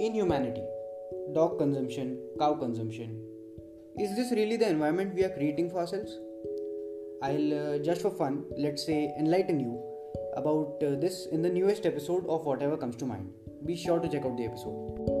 inhumanity, dog consumption, cow consumption. Is this really the environment we are creating for ourselves? I'll, uh, just for fun, let's say, enlighten you about uh, this in the newest episode of Whatever Comes to Mind. Be sure to check out the episode.